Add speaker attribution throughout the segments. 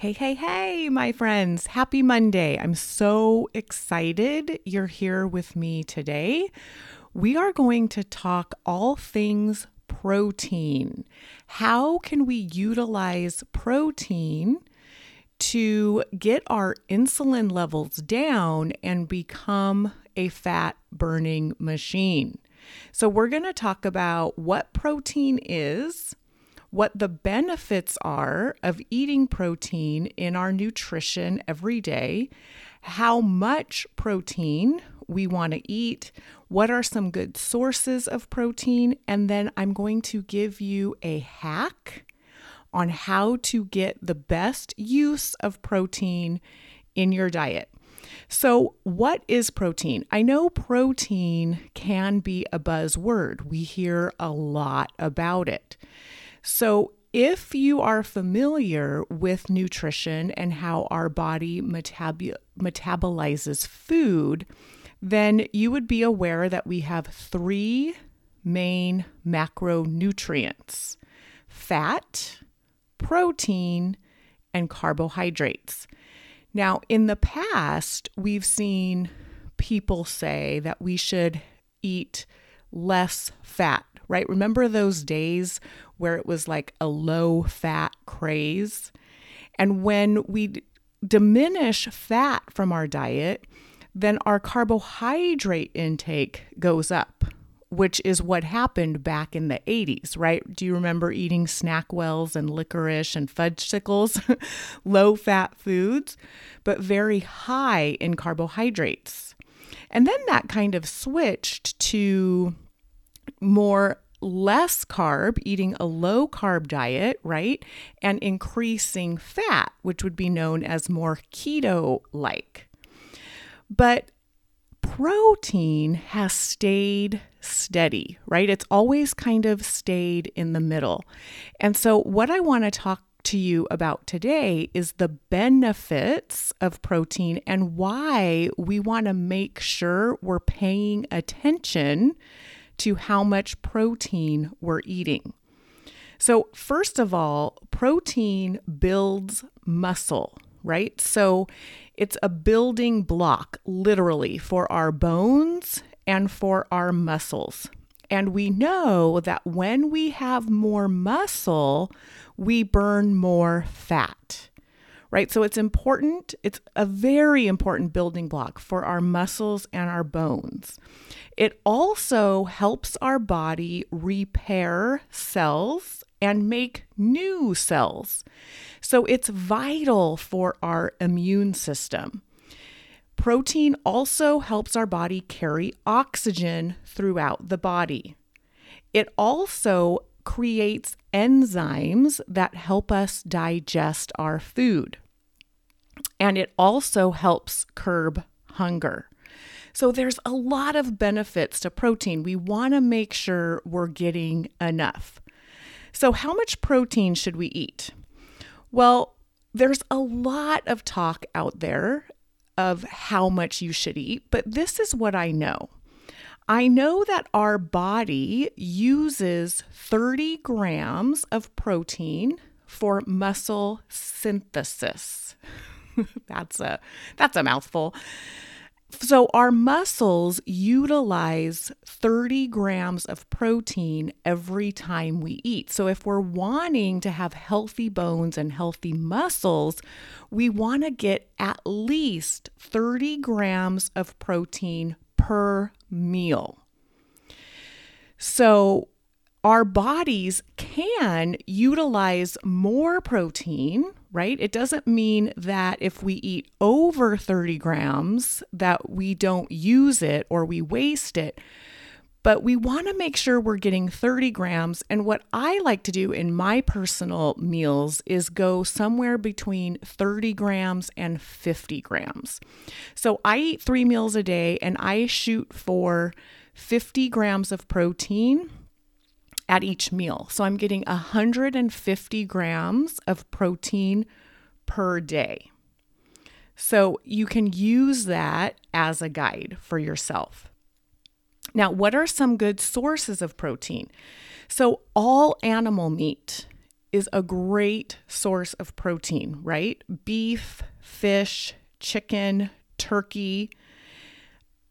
Speaker 1: Hey, hey, hey, my friends. Happy Monday. I'm so excited you're here with me today. We are going to talk all things protein. How can we utilize protein to get our insulin levels down and become a fat burning machine? So, we're going to talk about what protein is what the benefits are of eating protein in our nutrition every day, how much protein we want to eat, what are some good sources of protein, and then I'm going to give you a hack on how to get the best use of protein in your diet. So, what is protein? I know protein can be a buzzword. We hear a lot about it. So, if you are familiar with nutrition and how our body metab- metabolizes food, then you would be aware that we have three main macronutrients fat, protein, and carbohydrates. Now, in the past, we've seen people say that we should eat less fat, right? Remember those days where it was like a low fat craze. And when we d- diminish fat from our diet, then our carbohydrate intake goes up, which is what happened back in the 80s, right? Do you remember eating SnackWells and licorice and fudgesicles? Low fat foods, but very high in carbohydrates. And then that kind of switched to more less carb, eating a low carb diet, right? And increasing fat, which would be known as more keto like. But protein has stayed steady, right? It's always kind of stayed in the middle. And so, what I want to talk to you about today is the benefits of protein and why we want to make sure we're paying attention to how much protein we're eating. So, first of all, protein builds muscle, right? So, it's a building block, literally, for our bones and for our muscles. And we know that when we have more muscle, we burn more fat right? So it's important, it's a very important building block for our muscles and our bones. It also helps our body repair cells and make new cells. So it's vital for our immune system. Protein also helps our body carry oxygen throughout the body. It also creates enzymes that help us digest our food. And it also helps curb hunger. So there's a lot of benefits to protein. We want to make sure we're getting enough. So, how much protein should we eat? Well, there's a lot of talk out there of how much you should eat, but this is what I know. I know that our body uses 30 grams of protein for muscle synthesis. that's a that's a mouthful. So, our muscles utilize 30 grams of protein every time we eat. So, if we're wanting to have healthy bones and healthy muscles, we want to get at least 30 grams of protein per meal. So, our bodies can utilize more protein, right? It doesn't mean that if we eat over 30 grams that we don't use it or we waste it. but we want to make sure we're getting 30 grams. And what I like to do in my personal meals is go somewhere between 30 grams and 50 grams. So I eat three meals a day and I shoot for 50 grams of protein at each meal. So I'm getting 150 grams of protein per day. So you can use that as a guide for yourself. Now, what are some good sources of protein? So, all animal meat is a great source of protein, right? Beef, fish, chicken, turkey.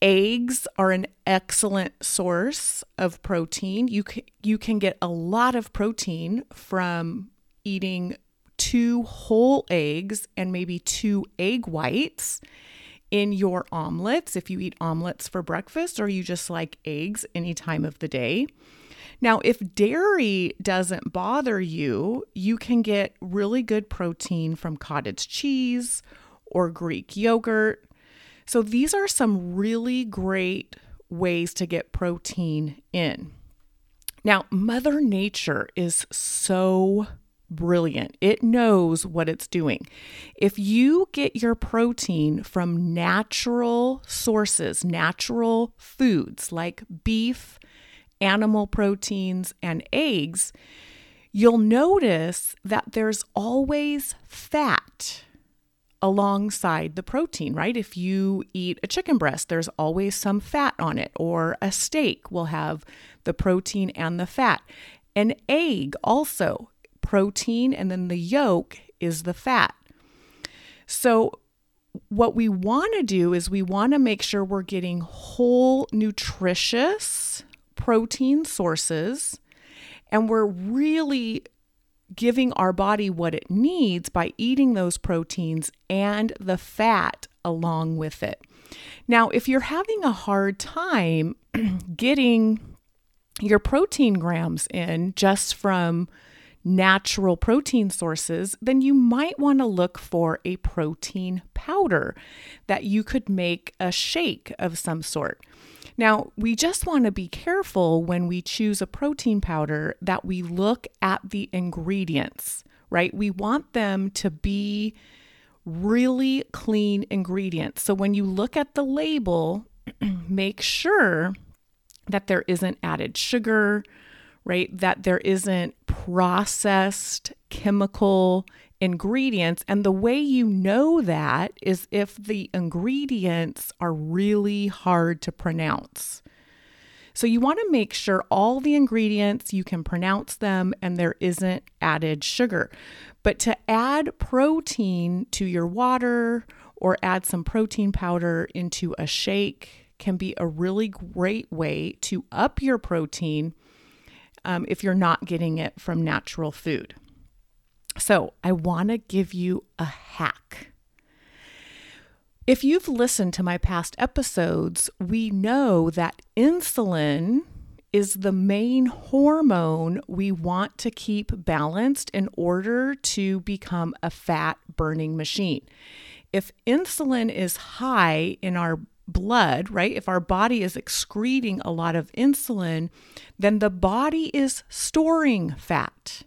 Speaker 1: Eggs are an excellent source of protein. You can, you can get a lot of protein from eating two whole eggs and maybe two egg whites in your omelets if you eat omelets for breakfast or you just like eggs any time of the day. Now, if dairy doesn't bother you, you can get really good protein from cottage cheese or Greek yogurt. So, these are some really great ways to get protein in. Now, Mother Nature is so brilliant. It knows what it's doing. If you get your protein from natural sources, natural foods like beef, animal proteins, and eggs, you'll notice that there's always fat alongside the protein, right? If you eat a chicken breast, there's always some fat on it, or a steak will have the protein and the fat. An egg also protein, and then the yolk is the fat. So, what we want to do is we want to make sure we're getting whole, nutritious protein sources, and we're really giving our body what it needs by eating those proteins and the fat along with it. Now, if you're having a hard time getting your protein grams in just from natural protein sources, then you might want to look for a protein powder that you could make a shake of some sort. Now, we just want to be careful when we choose a protein powder that we look at the ingredients, right? We want them to be really clean ingredients. So when you look at the label, make sure that there isn't added sugar, right? That there isn't processed chemical ingredients. And the way you know that is if the ingredients are really hard to pronounce. So you want to make sure all the ingredients you can pronounce them and there isn't added sugar. But to add protein to your water or add some protein powder into a shake can be a really great way to up your protein um, if you're not getting it from natural food. So, I want to give you a hack. If you've listened to my past episodes, we know that insulin is the main hormone we want to keep balanced in order to become a fat burning machine. If insulin is high in our blood, right? If our body is excreting a lot of insulin, then the body is storing fat.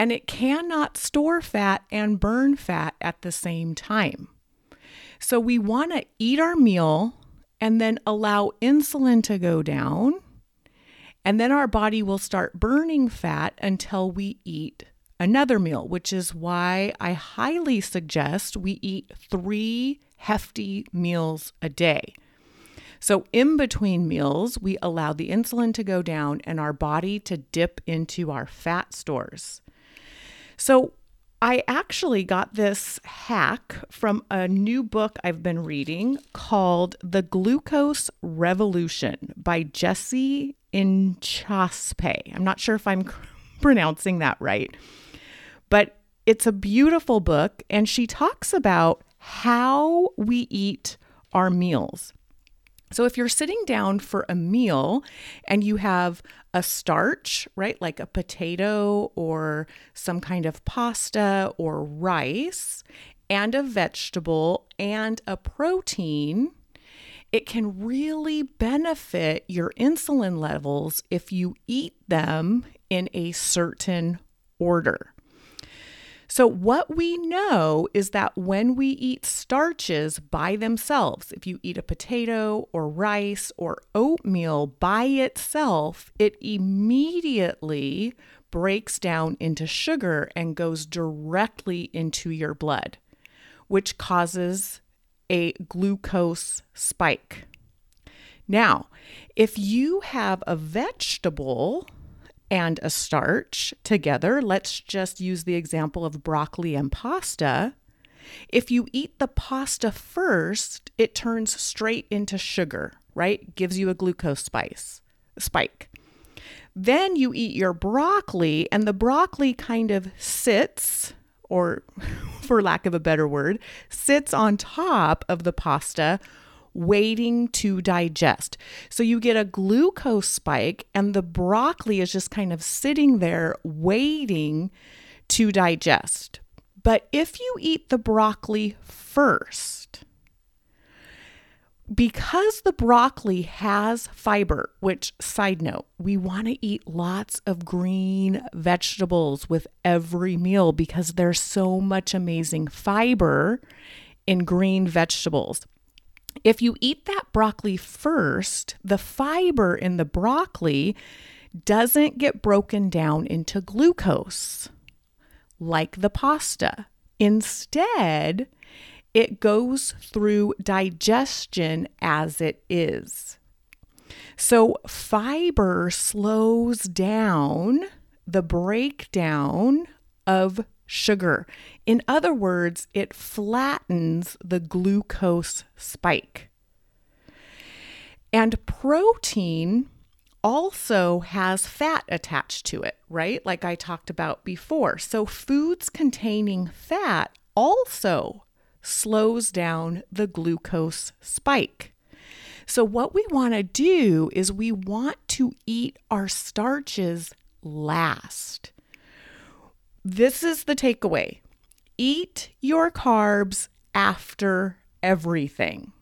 Speaker 1: And it cannot store fat and burn fat at the same time. So we want to eat our meal and then allow insulin to go down. And then our body will start burning fat until we eat another meal, which is why I highly suggest we eat three hefty meals a day. So, in between meals, we allow the insulin to go down and our body to dip into our fat stores. So, I actually got this hack from a new book I've been reading called The Glucose Revolution by Jessie Inchauspé. I'm not sure if I'm pronouncing that right, but it's a beautiful book, and she talks about how we eat our meals. So, if you're sitting down for a meal and you have a starch, right, like a potato or some kind of pasta or rice, and a vegetable and a protein, it can really benefit your insulin levels if you eat them in a certain order. So, what we know is that when we eat starches by themselves, if you eat a potato or rice or oatmeal by itself, it immediately breaks down into sugar and goes directly into your blood, which causes a glucose spike. Now, if you have a vegetable, and a starch together, let's just use the example of broccoli and pasta. If you eat the pasta first, it turns straight into sugar, right? Gives you a glucose spice, spike. Then you eat your broccoli, and the broccoli kind of sits, or for lack of a better word, sits on top of the pasta waiting to digest. So you get a glucose spike, and the broccoli is just kind of sitting there waiting to digest. But if you eat the broccoli first, because the broccoli has fiber, which, side note, we want to eat lots of green vegetables with every meal because there's so much amazing fiber in green vegetables. If you eat that broccoli first, the fiber in the broccoli doesn't get broken down into glucose like the pasta. Instead, it goes through digestion as it is. So, fiber slows down the breakdown of sugar. In other words, it flattens the glucose spike. And protein also has fat attached to it, right? Like I talked about before. So, foods containing fat also slows down the glucose spike. So, what we want to do is we want to eat our starches last. This is the takeaway eat your carbs after everything.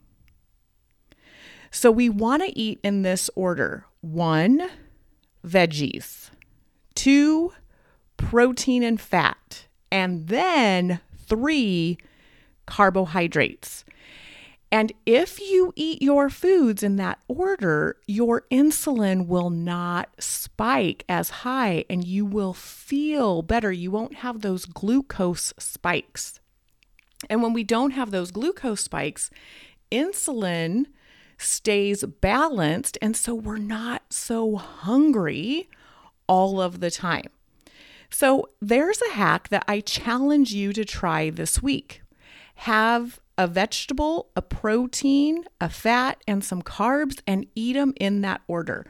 Speaker 1: So we want to eat in this order one, veggies, two, protein and fat, and then three, carbohydrates. And if you eat your foods in that order, your insulin will not spike as high and you will feel better. You won't have those glucose spikes. And when we don't have those glucose spikes, insulin stays balanced. And so we're not so hungry all of the time. So there's a hack that I challenge you to try this week. Have a vegetable, a protein, a fat, and some carbs, and eat them in that order.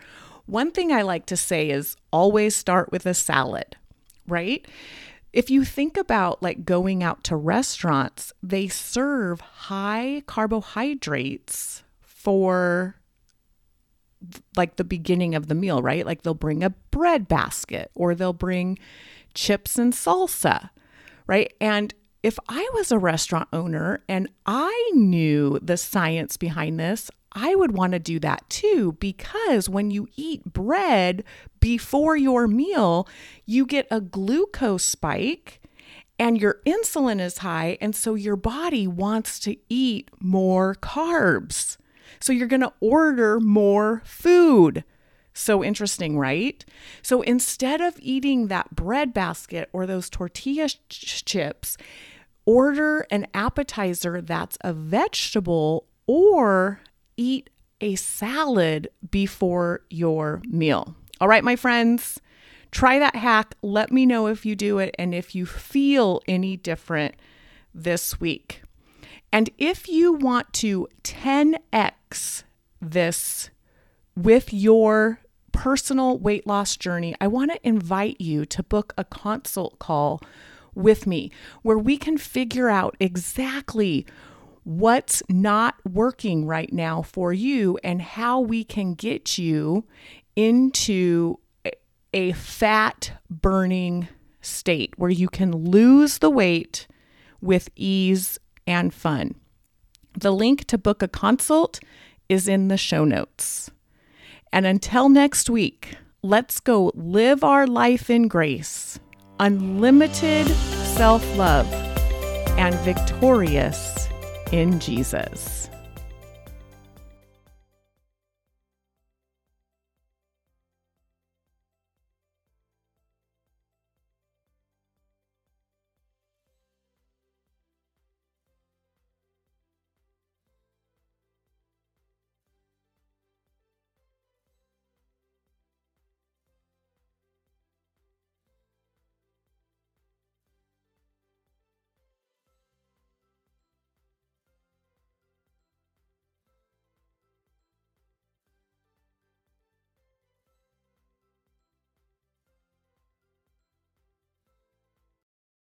Speaker 1: One thing I like to say is always start with a salad, right? If you think about like going out to restaurants, they serve high carbohydrates for like the beginning of the meal, right? Like they'll bring a bread basket or they'll bring chips and salsa, right? And if I was a restaurant owner and I knew the science behind this, I would want to do that too because when you eat bread before your meal, you get a glucose spike and your insulin is high. And so your body wants to eat more carbs. So you're going to order more food. So interesting, right? So instead of eating that bread basket or those tortilla ch- chips, order an appetizer that's a vegetable or eat a salad before your meal. All right, my friends, try that hack. Let me know if you do it and if you feel any different this week. And if you want to 10x this with your personal weight loss journey, I want to invite you to book a consult call with me where we can figure out exactly what's not working right now for you and how we can get you into a fat burning state where you can lose the weight with ease and fun. The link to book a consult is in the show notes. And until next week, let's go live our life in grace, unlimited self love, and victorious in Jesus.